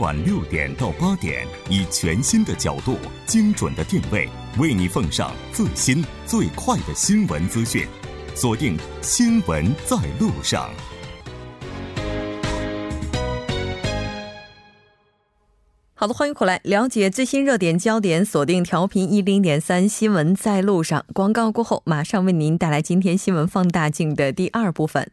晚六点到八点，以全新的角度、精准的定位，为你奉上最新最快的新闻资讯。锁定《新闻在路上》。好的，欢迎回来，了解最新热点焦点。锁定调频一零点三，新闻在路上。广告过后，马上为您带来今天新闻放大镜的第二部分。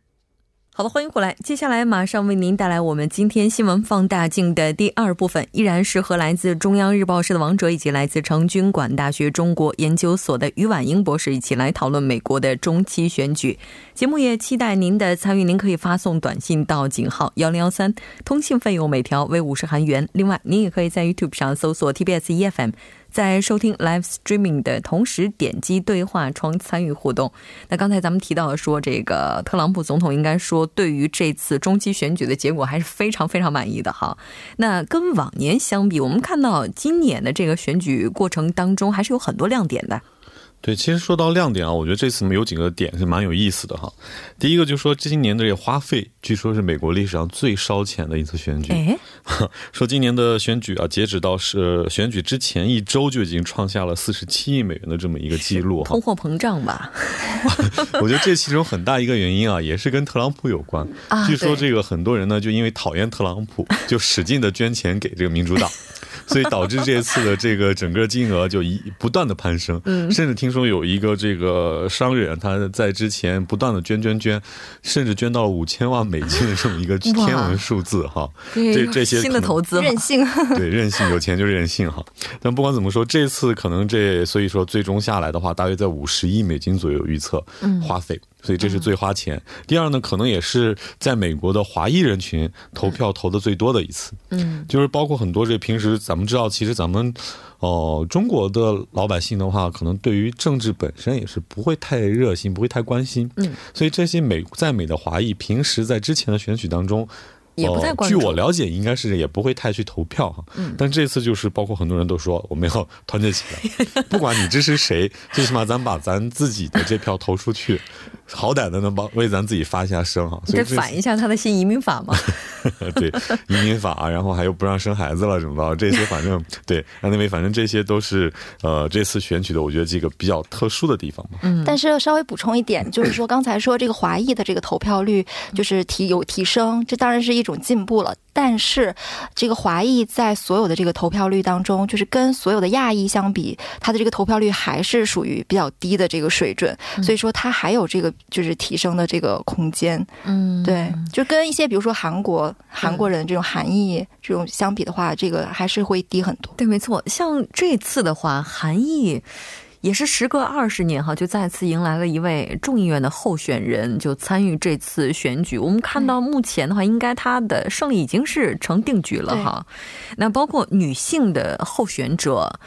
好的，欢迎回来。接下来马上为您带来我们今天新闻放大镜的第二部分，依然是和来自中央日报社的王哲以及来自成均馆大学中国研究所的于婉英博士一起来讨论美国的中期选举。节目也期待您的参与，您可以发送短信到井号幺零幺三，通信费用每条为五十韩元。另外，您也可以在 YouTube 上搜索 TBS EFM。在收听 live streaming 的同时，点击对话窗参与互动。那刚才咱们提到说，这个特朗普总统应该说对于这次中期选举的结果还是非常非常满意的哈。那跟往年相比，我们看到今年的这个选举过程当中还是有很多亮点的。对，其实说到亮点啊，我觉得这次有几个点是蛮有意思的哈。第一个就是说，今年的这个花费，据说是美国历史上最烧钱的一次选举。哎，说今年的选举啊，截止到是选举之前一周就已经创下了四十七亿美元的这么一个记录。通货膨胀吧？我觉得这其中很大一个原因啊，也是跟特朗普有关。据说这个很多人呢，就因为讨厌特朗普，就使劲的捐钱给这个民主党。所以导致这次的这个整个金额就一不断的攀升，嗯，甚至听说有一个这个商人他在之前不断的捐捐捐，甚至捐到了五千万美金的这么一个 天文数字哈，这这些新的投资任性，对 任性有钱就任性哈。但不管怎么说，这次可能这所以说最终下来的话，大约在五十亿美金左右预测花费。所以这是最花钱。第二呢，可能也是在美国的华裔人群投票投的最多的一次。嗯，就是包括很多这平时咱们知道，其实咱们哦中国的老百姓的话，可能对于政治本身也是不会太热心，不会太关心。嗯，所以这些美在美的华裔平时在之前的选举当中。也不太关注。据我了解，应该是也不会太去投票哈。嗯。但这次就是包括很多人都说，我们要团结起来，不管你支持谁，最起码咱把咱自己的这票投出去，好歹的能帮为咱自己发一下声哈。得反一下他的新移民法嘛。对，移民法，然后还有不让生孩子了什么的，这些反正对，那因为反正这些都是呃这次选举的，我觉得这个比较特殊的地方嘛。嗯。但是稍微补充一点，就是说刚才说这个华裔的这个投票率就是提有提升，这当然是一。种进步了，但是这个华裔在所有的这个投票率当中，就是跟所有的亚裔相比，他的这个投票率还是属于比较低的这个水准，所以说他还有这个就是提升的这个空间。嗯，对，就跟一些比如说韩国韩国人这种韩裔这种相比的话，这个还是会低很多。对，没错，像这次的话，韩裔。也是时隔二十年哈，就再次迎来了一位众议院的候选人，就参与这次选举。我们看到目前的话，应该他的胜利已经是成定局了哈。那包括女性的候选者。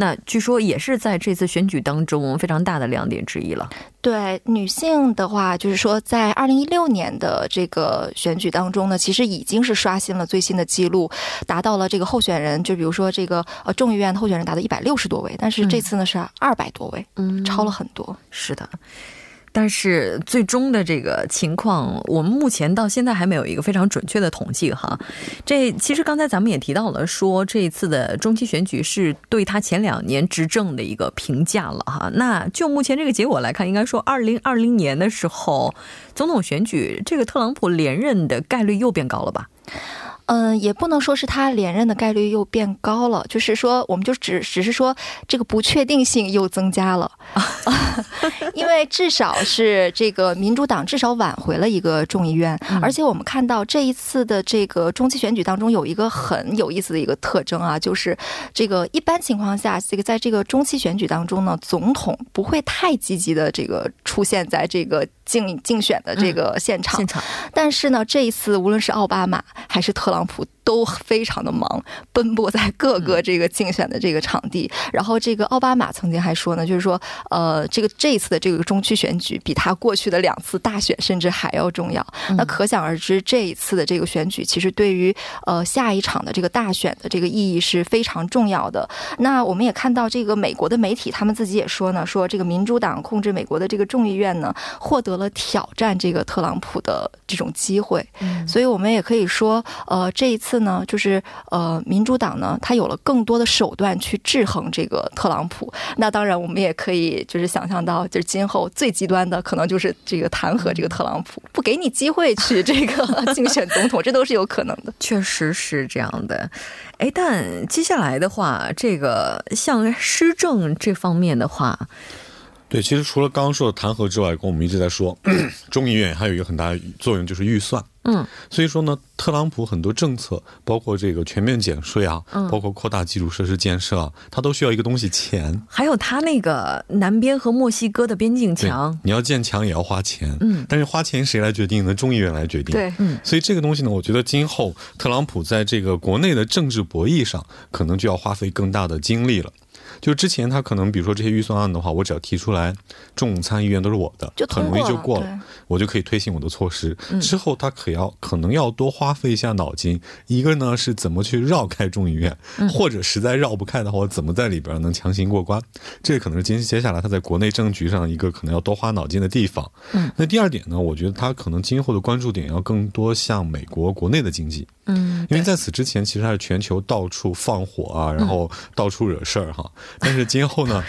那据说也是在这次选举当中非常大的亮点之一了。对女性的话，就是说在二零一六年的这个选举当中呢，其实已经是刷新了最新的记录，达到了这个候选人，就比如说这个呃众议院的候选人达到一百六十多位，但是这次呢是二百多位，嗯，超了很多。是的。但是最终的这个情况，我们目前到现在还没有一个非常准确的统计哈。这其实刚才咱们也提到了，说这一次的中期选举是对他前两年执政的一个评价了哈。那就目前这个结果来看，应该说二零二零年的时候总统选举，这个特朗普连任的概率又变高了吧？嗯，也不能说是他连任的概率又变高了，就是说，我们就只只是说这个不确定性又增加了，因为至少是这个民主党至少挽回了一个众议院，而且我们看到这一次的这个中期选举当中有一个很有意思的一个特征啊，就是这个一般情况下，这个在这个中期选举当中呢，总统不会太积极的这个出现在这个竞竞选的这个现场，现场，但是呢，这一次无论是奥巴马还是特朗普。都非常的忙，奔波在各个这个竞选的这个场地。然后，这个奥巴马曾经还说呢，就是说，呃，这个这一次的这个中区选举比他过去的两次大选甚至还要重要。那可想而知，这一次的这个选举其实对于呃下一场的这个大选的这个意义是非常重要的。那我们也看到，这个美国的媒体他们自己也说呢，说这个民主党控制美国的这个众议院呢，获得了挑战这个特朗普的。这种机会，所以我们也可以说，呃，这一次呢，就是呃，民主党呢，他有了更多的手段去制衡这个特朗普。那当然，我们也可以就是想象到，就是今后最极端的可能就是这个弹劾这个特朗普，不给你机会去这个 竞选总统，这都是有可能的。确实是这样的。哎，但接下来的话，这个像施政这方面的话。对，其实除了刚刚说的弹劾之外，跟我们一直在说，众议院还有一个很大的作用就是预算。嗯，所以说呢，特朗普很多政策，包括这个全面减税啊，包括扩大基础设施建设啊，他都需要一个东西钱。还有他那个南边和墨西哥的边境墙，你要建墙也要花钱。嗯，但是花钱谁来决定呢？众议院来决定。对，嗯，所以这个东西呢，我觉得今后特朗普在这个国内的政治博弈上，可能就要花费更大的精力了。就之前他可能，比如说这些预算案的话，我只要提出来，众参议院都是我的，就很容易就过了，我就可以推行我的措施。之后他可要可能要多花费一下脑筋，一个呢是怎么去绕开众议院，或者实在绕不开的话，我怎么在里边能强行过关？这可能是接接下来他在国内政局上一个可能要多花脑筋的地方。嗯，那第二点呢，我觉得他可能今后的关注点要更多向美国国内的经济。嗯，因为在此之前，其实它是全球到处放火啊，然后到处惹事儿哈。但是今后呢，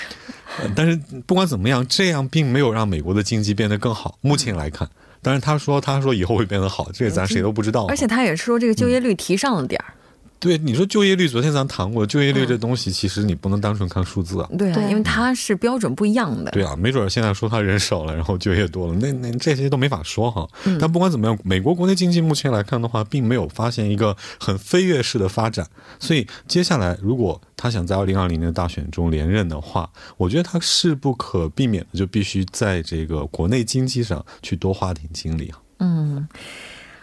但是不管怎么样，这样并没有让美国的经济变得更好。目前来看，但是他说他说以后会变得好，这个咱谁都不知道。而且他也说这个就业率提上了点儿。对，你说就业率，昨天咱谈过，就业率这东西，其实你不能单纯看数字啊。对啊，因为它是标准不一样的。对啊，没准现在说他人少了，然后就业多了，那那这些都没法说哈。但不管怎么样，美国国内经济目前来看的话，并没有发现一个很飞跃式的发展。所以接下来，如果他想在二零二零年大选中连任的话，我觉得他是不可避免的，就必须在这个国内经济上去多花点精力啊。嗯。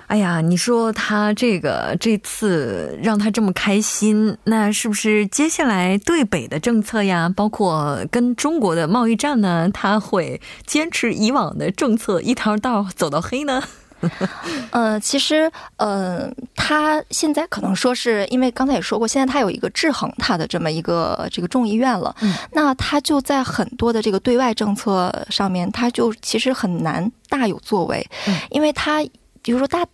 哎呀，你说他这个这次让他这么开心，那是不是接下来对北的政策呀，包括跟中国的贸易战呢，他会坚持以往的政策，一条道走到黑呢？呃，其实，呃，他现在可能说是因为刚才也说过，现在他有一个制衡他的这么一个这个众议院了，那他就在很多的这个对外政策上面，他就其实很难大有作为，因为他比如说大。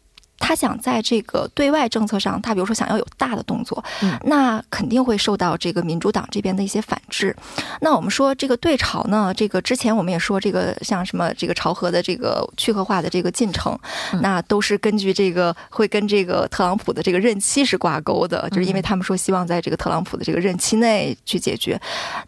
他想在这个对外政策上，他比如说想要有大的动作，那肯定会受到这个民主党这边的一些反制。那我们说这个对朝呢，这个之前我们也说，这个像什么这个朝核的这个去核化的这个进程，那都是根据这个会跟这个特朗普的这个任期是挂钩的，就是因为他们说希望在这个特朗普的这个任期内去解决。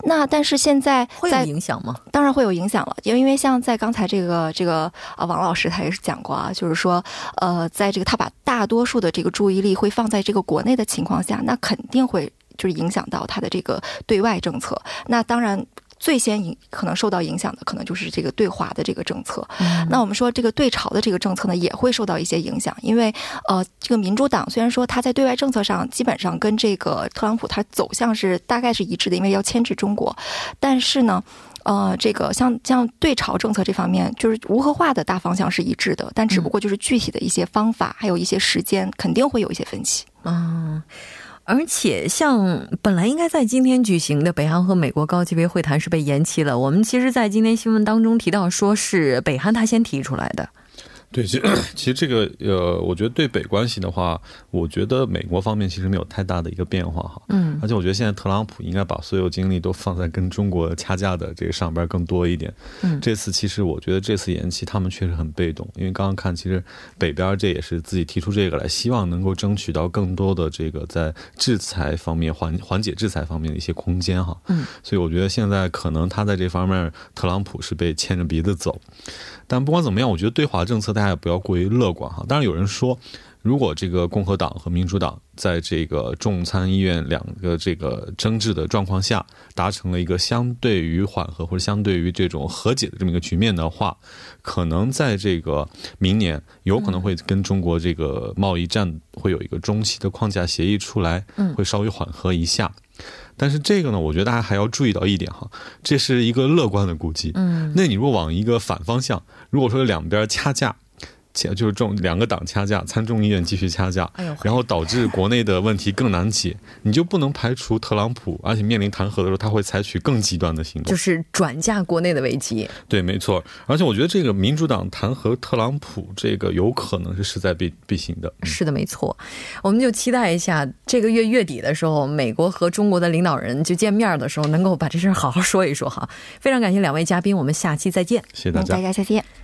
那但是现在会有影响吗？当然会有影响了，因为因为像在刚才这个这个啊王老师他也是讲过啊，就是说呃在这个。他把大多数的这个注意力会放在这个国内的情况下，那肯定会就是影响到他的这个对外政策。那当然，最先影可能受到影响的，可能就是这个对华的这个政策。那我们说这个对朝的这个政策呢，也会受到一些影响，因为呃，这个民主党虽然说他在对外政策上基本上跟这个特朗普他走向是大概是一致的，因为要牵制中国，但是呢。呃，这个像像对朝政策这方面，就是无核化的大方向是一致的，但只不过就是具体的一些方法，还有一些时间，肯定会有一些分歧。嗯，而且像本来应该在今天举行的北韩和美国高级别会谈是被延期了。我们其实，在今天新闻当中提到，说是北韩他先提出来的。对，其实 其实这个呃，我觉得对北关系的话，我觉得美国方面其实没有太大的一个变化哈。嗯。而且我觉得现在特朗普应该把所有精力都放在跟中国掐架的这个上边更多一点。嗯。这次其实我觉得这次延期，他们确实很被动，因为刚刚看，其实北边这也是自己提出这个来，希望能够争取到更多的这个在制裁方面缓缓解制裁方面的一些空间哈。嗯。所以我觉得现在可能他在这方面，特朗普是被牵着鼻子走。但不管怎么样，我觉得对华政策大家也不要过于乐观哈。当然有人说，如果这个共和党和民主党在这个众参议院两个这个争执的状况下，达成了一个相对于缓和或者相对于这种和解的这么一个局面的话，可能在这个明年有可能会跟中国这个贸易战会有一个中期的框架协议出来，会稍微缓和一下。但是这个呢，我觉得大家还要注意到一点哈，这是一个乐观的估计。嗯，那你如果往一个反方向，如果说两边掐架，就是众两个党掐架，参众议院继续掐架，然后导致国内的问题更难解，你就不能排除特朗普，而且面临弹劾的时候，他会采取更极端的行动，就是转嫁国内的危机。对，没错。而且我觉得这个民主党弹劾特朗普，这个有可能是势在必必行的。是的，没错。我们就期待一下这个月月底的时候，美国和中国的领导人就见面的时候，能够把这事儿好好说一说哈。非常感谢两位嘉宾，我们下期再见。谢谢大家，大家再见。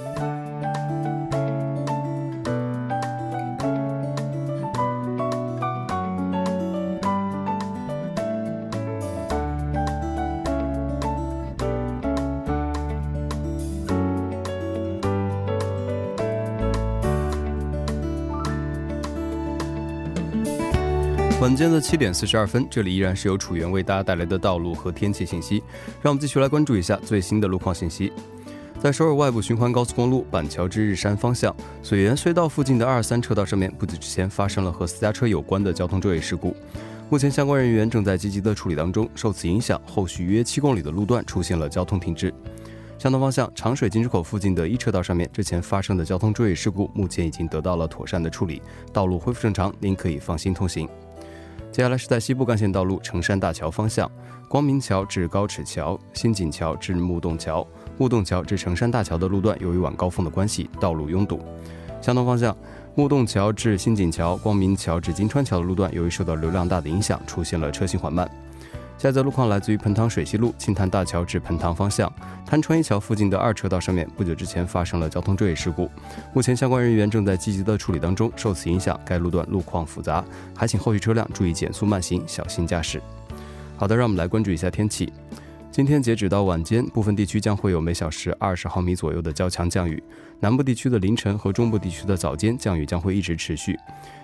晚间的七点四十二分，这里依然是由楚源为大家带来的道路和天气信息。让我们继续来关注一下最新的路况信息。在首尔外部循环高速公路板桥至日山方向水源隧道附近的二三车道上面，不久之前发生了和私家车有关的交通追尾事故。目前相关人员正在积极的处理当中。受此影响，后续约七公里的路段出现了交通停滞。相同方向长水进出口附近的一车道上面，之前发生的交通追尾事故目前已经得到了妥善的处理，道路恢复正常，您可以放心通行。接下来是在西部干线道路成山大桥方向，光明桥至高尺桥、新锦桥至木洞桥、木洞桥至成山大桥的路段，由于晚高峰的关系，道路拥堵。相同方向，木洞桥至新锦桥、光明桥至金川桥的路段，由于受到流量大的影响，出现了车行缓慢。下载路况来自于盆塘水西路青潭大桥至盆塘方向，滩川一桥附近的二车道上面，不久之前发生了交通追尾事故，目前相关人员正在积极的处理当中。受此影响，该路段路况复杂，还请后续车辆注意减速慢行，小心驾驶。好的，让我们来关注一下天气。今天截止到晚间，部分地区将会有每小时二十毫米左右的较强降雨。南部地区的凌晨和中部地区的早间降雨将会一直持续。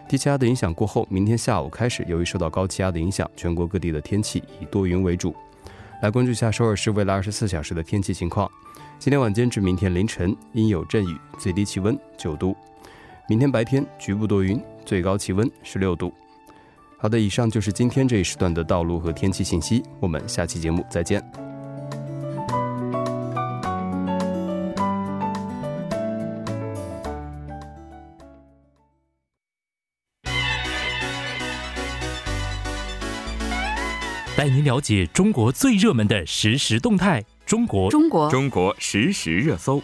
低气压的影响过后，明天下午开始，由于受到高气压的影响，全国各地的天气以多云为主。来关注一下首尔市未来二十四小时的天气情况。今天晚间至明天凌晨阴有阵雨，最低气温九度。明天白天局部多云，最高气温十六度。好的，以上就是今天这一时段的道路和天气信息。我们下期节目再见。带您了解中国最热门的实时动态。中国，中国，中国实时热搜。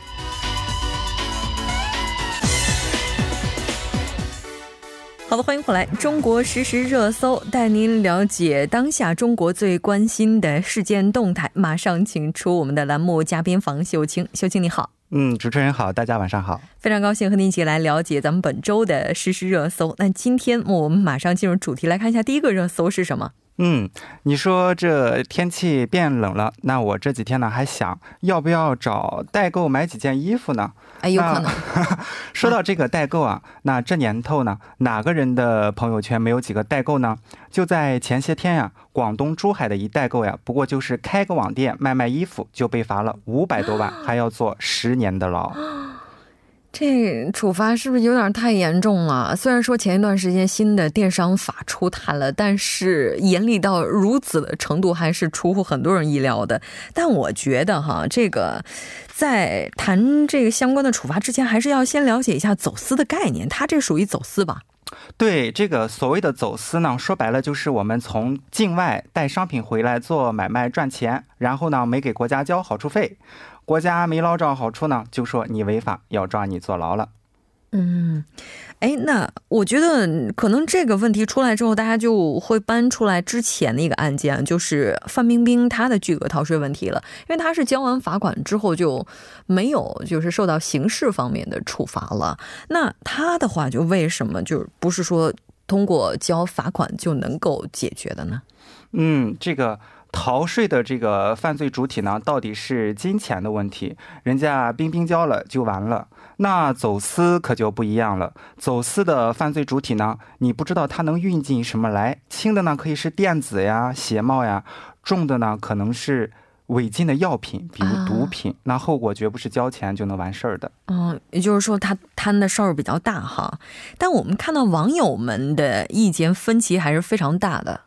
好的，欢迎回来！中国实时热搜带您了解当下中国最关心的事件动态。马上请出我们的栏目嘉宾房秀清，秀清你好。嗯，主持人好，大家晚上好。非常高兴和您一起来了解咱们本周的实时热搜。那今天我们马上进入主题，来看一下第一个热搜是什么。嗯，你说这天气变冷了，那我这几天呢还想要不要找代购买几件衣服呢？哎，有可能。说到这个代购啊，那这年头呢，哪个人的朋友圈没有几个代购呢？就在前些天呀，广东珠海的一代购呀，不过就是开个网店卖卖衣服，就被罚了五百多万，还要坐十年的牢。这处罚是不是有点太严重了？虽然说前一段时间新的电商法出台了，但是严厉到如此的程度还是出乎很多人意料的。但我觉得哈，这个在谈这个相关的处罚之前，还是要先了解一下走私的概念。它这属于走私吧？对，这个所谓的走私呢，说白了就是我们从境外带商品回来做买卖赚钱，然后呢没给国家交好处费。国家没捞着好处呢，就说你违法，要抓你坐牢了。嗯，哎，那我觉得可能这个问题出来之后，大家就会搬出来之前的一个案件，就是范冰冰她的巨额逃税问题了。因为她是交完罚款之后就没有就是受到刑事方面的处罚了。那她的话，就为什么就不是说通过交罚款就能够解决的呢？嗯，这个。逃税的这个犯罪主体呢，到底是金钱的问题，人家冰冰交了就完了。那走私可就不一样了，走私的犯罪主体呢，你不知道他能运进什么来，轻的呢可以是电子呀、鞋帽呀，重的呢可能是违禁的药品，比如毒品，那后果绝不是交钱就能完事儿的。嗯，也就是说他贪的事儿比较大哈。但我们看到网友们的意见分歧还是非常大的。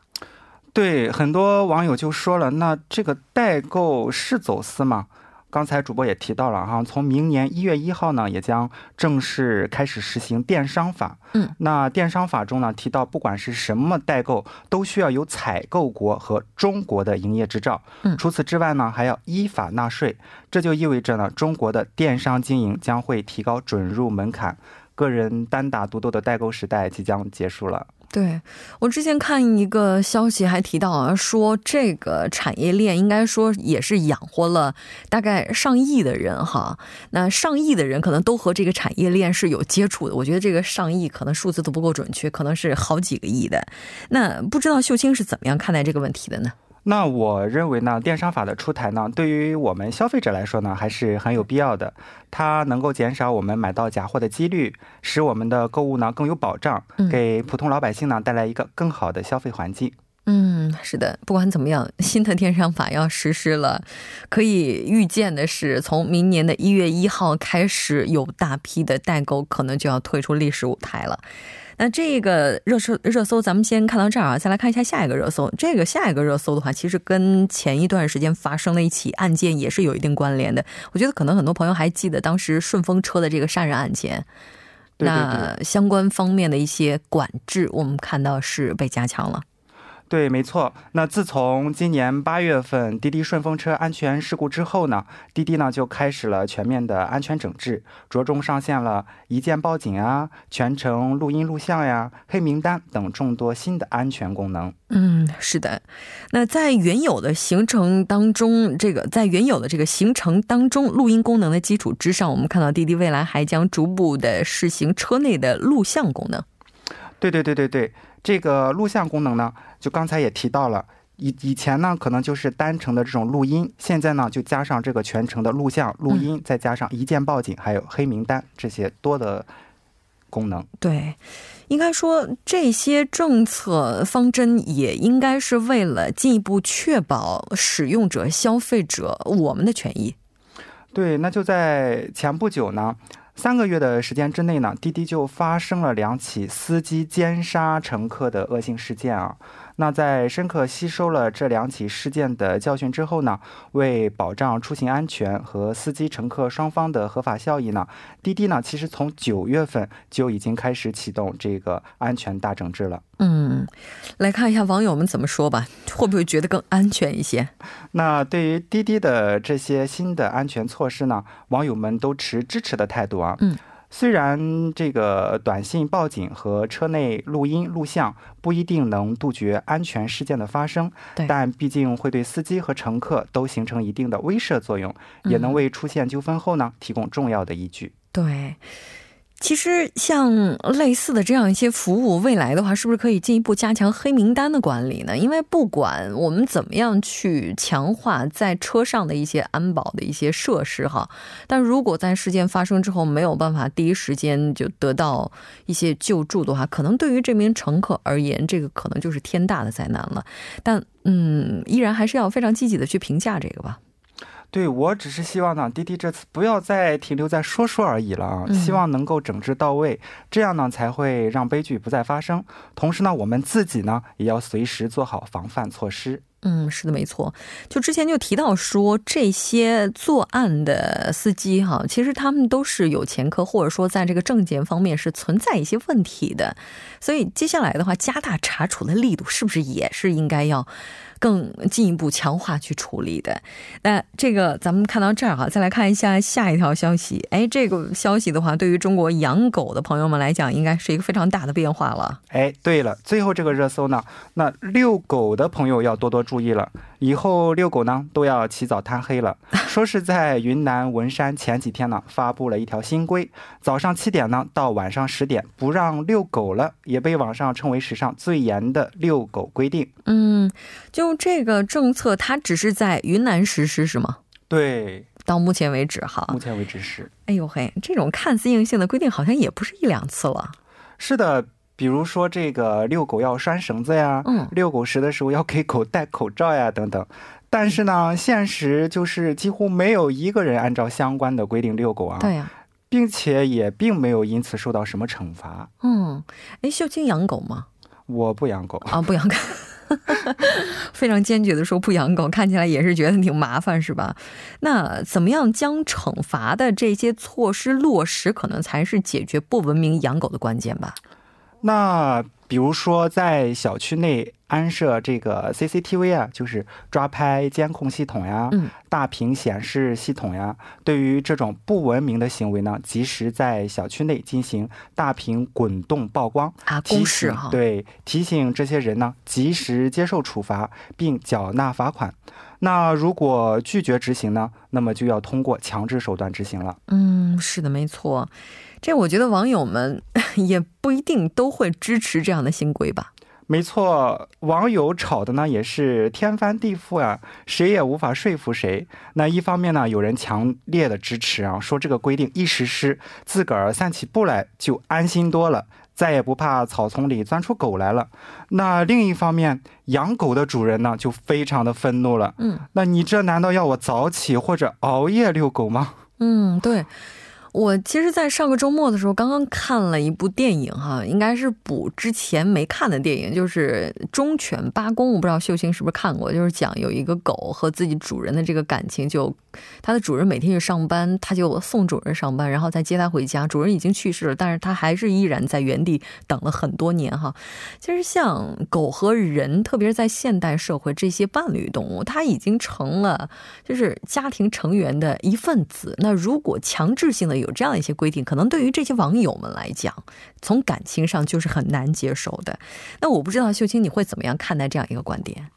对，很多网友就说了，那这个代购是走私吗？刚才主播也提到了哈，从明年一月一号呢，也将正式开始实行电商法。嗯，那电商法中呢提到，不管是什么代购，都需要有采购国和中国的营业执照。嗯，除此之外呢，还要依法纳税。这就意味着呢，中国的电商经营将会提高准入门槛，个人单打独斗的代购时代即将结束了。对我之前看一个消息还提到啊，说这个产业链应该说也是养活了大概上亿的人哈。那上亿的人可能都和这个产业链是有接触的。我觉得这个上亿可能数字都不够准确，可能是好几个亿的。那不知道秀清是怎么样看待这个问题的呢？那我认为呢，电商法的出台呢，对于我们消费者来说呢，还是很有必要的。它能够减少我们买到假货的几率，使我们的购物呢更有保障，给普通老百姓呢带来一个更好的消费环境。嗯，是的。不管怎么样，新的电商法要实施了，可以预见的是，从明年的一月一号开始，有大批的代购可能就要退出历史舞台了。那这个热搜热搜，咱们先看到这儿啊，再来看一下下一个热搜。这个下一个热搜的话，其实跟前一段时间发生的一起案件也是有一定关联的。我觉得可能很多朋友还记得当时顺风车的这个杀人案件，那相关方面的一些管制，我们看到是被加强了。对，对没错。那自从今年八月份滴滴顺风车安全事故之后呢，滴滴呢就开始了全面的安全整治，着重上线了一键报警啊、全程录音录像呀、黑名单等众多新的安全功能。嗯，是的。那在原有的行程当中，这个在原有的这个行程当中，录音功能的基础之上，我们看到滴滴未来还将逐步的试行车内的录像功能。对对对对对。这个录像功能呢，就刚才也提到了，以以前呢可能就是单程的这种录音，现在呢就加上这个全程的录像、录音，再加上一键报警，还有黑名单这些多的功能。对，应该说这些政策方针也应该是为了进一步确保使用者、消费者我们的权益。对，那就在前不久呢。三个月的时间之内呢，滴滴就发生了两起司机奸杀乘客的恶性事件啊。那在深刻吸收了这两起事件的教训之后呢，为保障出行安全和司机乘客双方的合法效益呢，滴滴呢其实从九月份就已经开始启动这个安全大整治了。嗯，来看一下网友们怎么说吧，会不会觉得更安全一些？那对于滴滴的这些新的安全措施呢，网友们都持支持的态度啊。嗯。虽然这个短信报警和车内录音录像不一定能杜绝安全事件的发生，但毕竟会对司机和乘客都形成一定的威慑作用，也能为出现纠纷后呢提供重要的依据。对。其实，像类似的这样一些服务，未来的话，是不是可以进一步加强黑名单的管理呢？因为不管我们怎么样去强化在车上的一些安保的一些设施哈，但如果在事件发生之后没有办法第一时间就得到一些救助的话，可能对于这名乘客而言，这个可能就是天大的灾难了。但嗯，依然还是要非常积极的去评价这个吧。对，我只是希望呢，滴滴这次不要再停留在说说而已了啊！希望能够整治到位，这样呢才会让悲剧不再发生。同时呢，我们自己呢也要随时做好防范措施。嗯，是的，没错。就之前就提到说，这些作案的司机哈，其实他们都是有前科，或者说在这个证件方面是存在一些问题的。所以接下来的话，加大查处的力度，是不是也是应该要？更进一步强化去处理的，那这个咱们看到这儿哈，再来看一下下一条消息。哎，这个消息的话，对于中国养狗的朋友们来讲，应该是一个非常大的变化了。哎，对了，最后这个热搜呢，那遛狗的朋友要多多注意了。以后遛狗呢都要起早贪黑了。说是在云南文山前几天呢发布了一条新规，早上七点呢到晚上十点不让遛狗了，也被网上称为史上最严的遛狗规定。嗯，就这个政策，它只是在云南实施是吗？对，到目前为止哈。目前为止是。哎呦嘿，这种看似硬性的规定好像也不是一两次了。是的。比如说这个遛狗要拴绳子呀，嗯，遛狗时的时候要给狗戴口罩呀，等等。但是呢，现实就是几乎没有一个人按照相关的规定遛狗啊。对呀，并且也并没有因此受到什么惩罚。嗯，哎，秀清养狗吗？我不养狗啊，不养狗。非常坚决的说不养狗，看起来也是觉得挺麻烦，是吧？那怎么样将惩罚的这些措施落实，可能才是解决不文明养狗的关键吧？那比如说在小区内。安设这个 CCTV 啊，就是抓拍监控系统呀，大屏显示系统呀。对于这种不文明的行为呢，及时在小区内进行大屏滚动曝光啊，公示哈。对，提醒这些人呢，及时接受处罚并缴纳罚款。那如果拒绝执行呢，那么就要通过强制手段执行了。嗯，是的，没错。这我觉得网友们 也不一定都会支持这样的新规吧。没错，网友吵的呢也是天翻地覆啊，谁也无法说服谁。那一方面呢，有人强烈的支持啊，说这个规定一实施，自个儿散起步来就安心多了，再也不怕草丛里钻出狗来了。那另一方面，养狗的主人呢就非常的愤怒了。嗯，那你这难道要我早起或者熬夜遛狗吗？嗯，对。我其实，在上个周末的时候，刚刚看了一部电影，哈，应该是补之前没看的电影，就是《忠犬八公》，我不知道秀清是不是看过，就是讲有一个狗和自己主人的这个感情，就它的主人每天去上班，它就送主人上班，然后再接它回家。主人已经去世了，但是它还是依然在原地等了很多年，哈。其实像狗和人，特别是在现代社会，这些伴侣动物，它已经成了就是家庭成员的一份子。那如果强制性的有这样一些规定，可能对于这些网友们来讲，从感情上就是很难接受的。那我不知道秀清你会怎么样看待这样一个观点？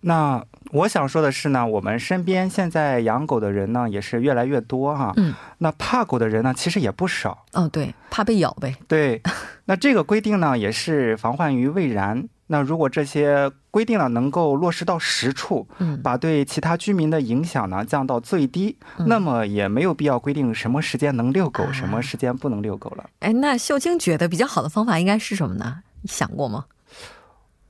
那我想说的是呢，我们身边现在养狗的人呢也是越来越多哈。嗯。那怕狗的人呢其实也不少。哦，对，怕被咬呗。对。那这个规定呢也是防患于未然。那如果这些规定呢能够落实到实处，嗯，把对其他居民的影响呢降到最低，那么也没有必要规定什么时间能遛狗，什么时间不能遛狗了。哎，那秀清觉得比较好的方法应该是什么呢？你想过吗？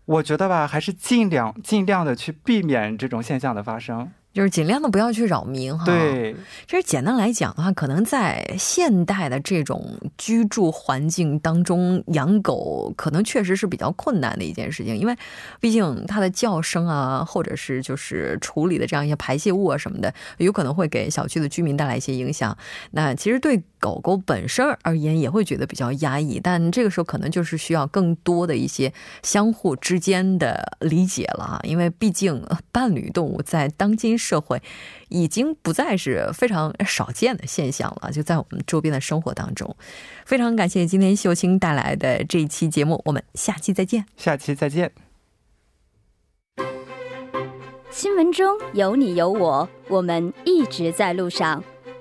我觉得吧，还是尽量尽量的去避免这种现象的发生。就是尽量的不要去扰民哈。对，其实简单来讲的话，可能在现代的这种居住环境当中，养狗可能确实是比较困难的一件事情，因为毕竟它的叫声啊，或者是就是处理的这样一些排泄物啊什么的，有可能会给小区的居民带来一些影响。那其实对狗狗本身而言，也会觉得比较压抑。但这个时候可能就是需要更多的一些相互之间的理解了啊，因为毕竟伴侣动物在当今。社会已经不再是非常少见的现象了，就在我们周边的生活当中。非常感谢今天秀清带来的这一期节目，我们下期再见。下期再见。新闻中有你有我，我们一直在路上。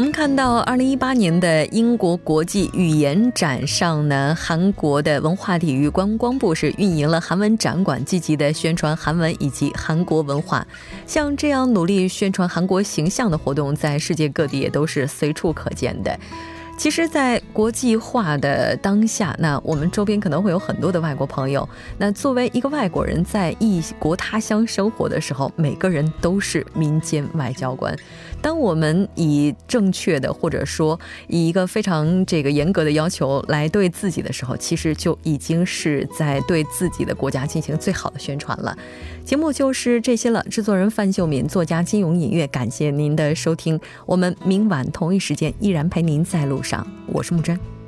我们看到，二零一八年的英国国际语言展上呢，韩国的文化体育观光部是运营了韩文展馆，积极的宣传韩文以及韩国文化。像这样努力宣传韩国形象的活动，在世界各地也都是随处可见的。其实，在国际化的当下，那我们周边可能会有很多的外国朋友。那作为一个外国人，在异国他乡生活的时候，每个人都是民间外交官。当我们以正确的，或者说以一个非常这个严格的要求来对自己的时候，其实就已经是在对自己的国家进行最好的宣传了。节目就是这些了。制作人范秀敏，作家金永隐月，感谢您的收听。我们明晚同一时间依然陪您在路上。我是木真。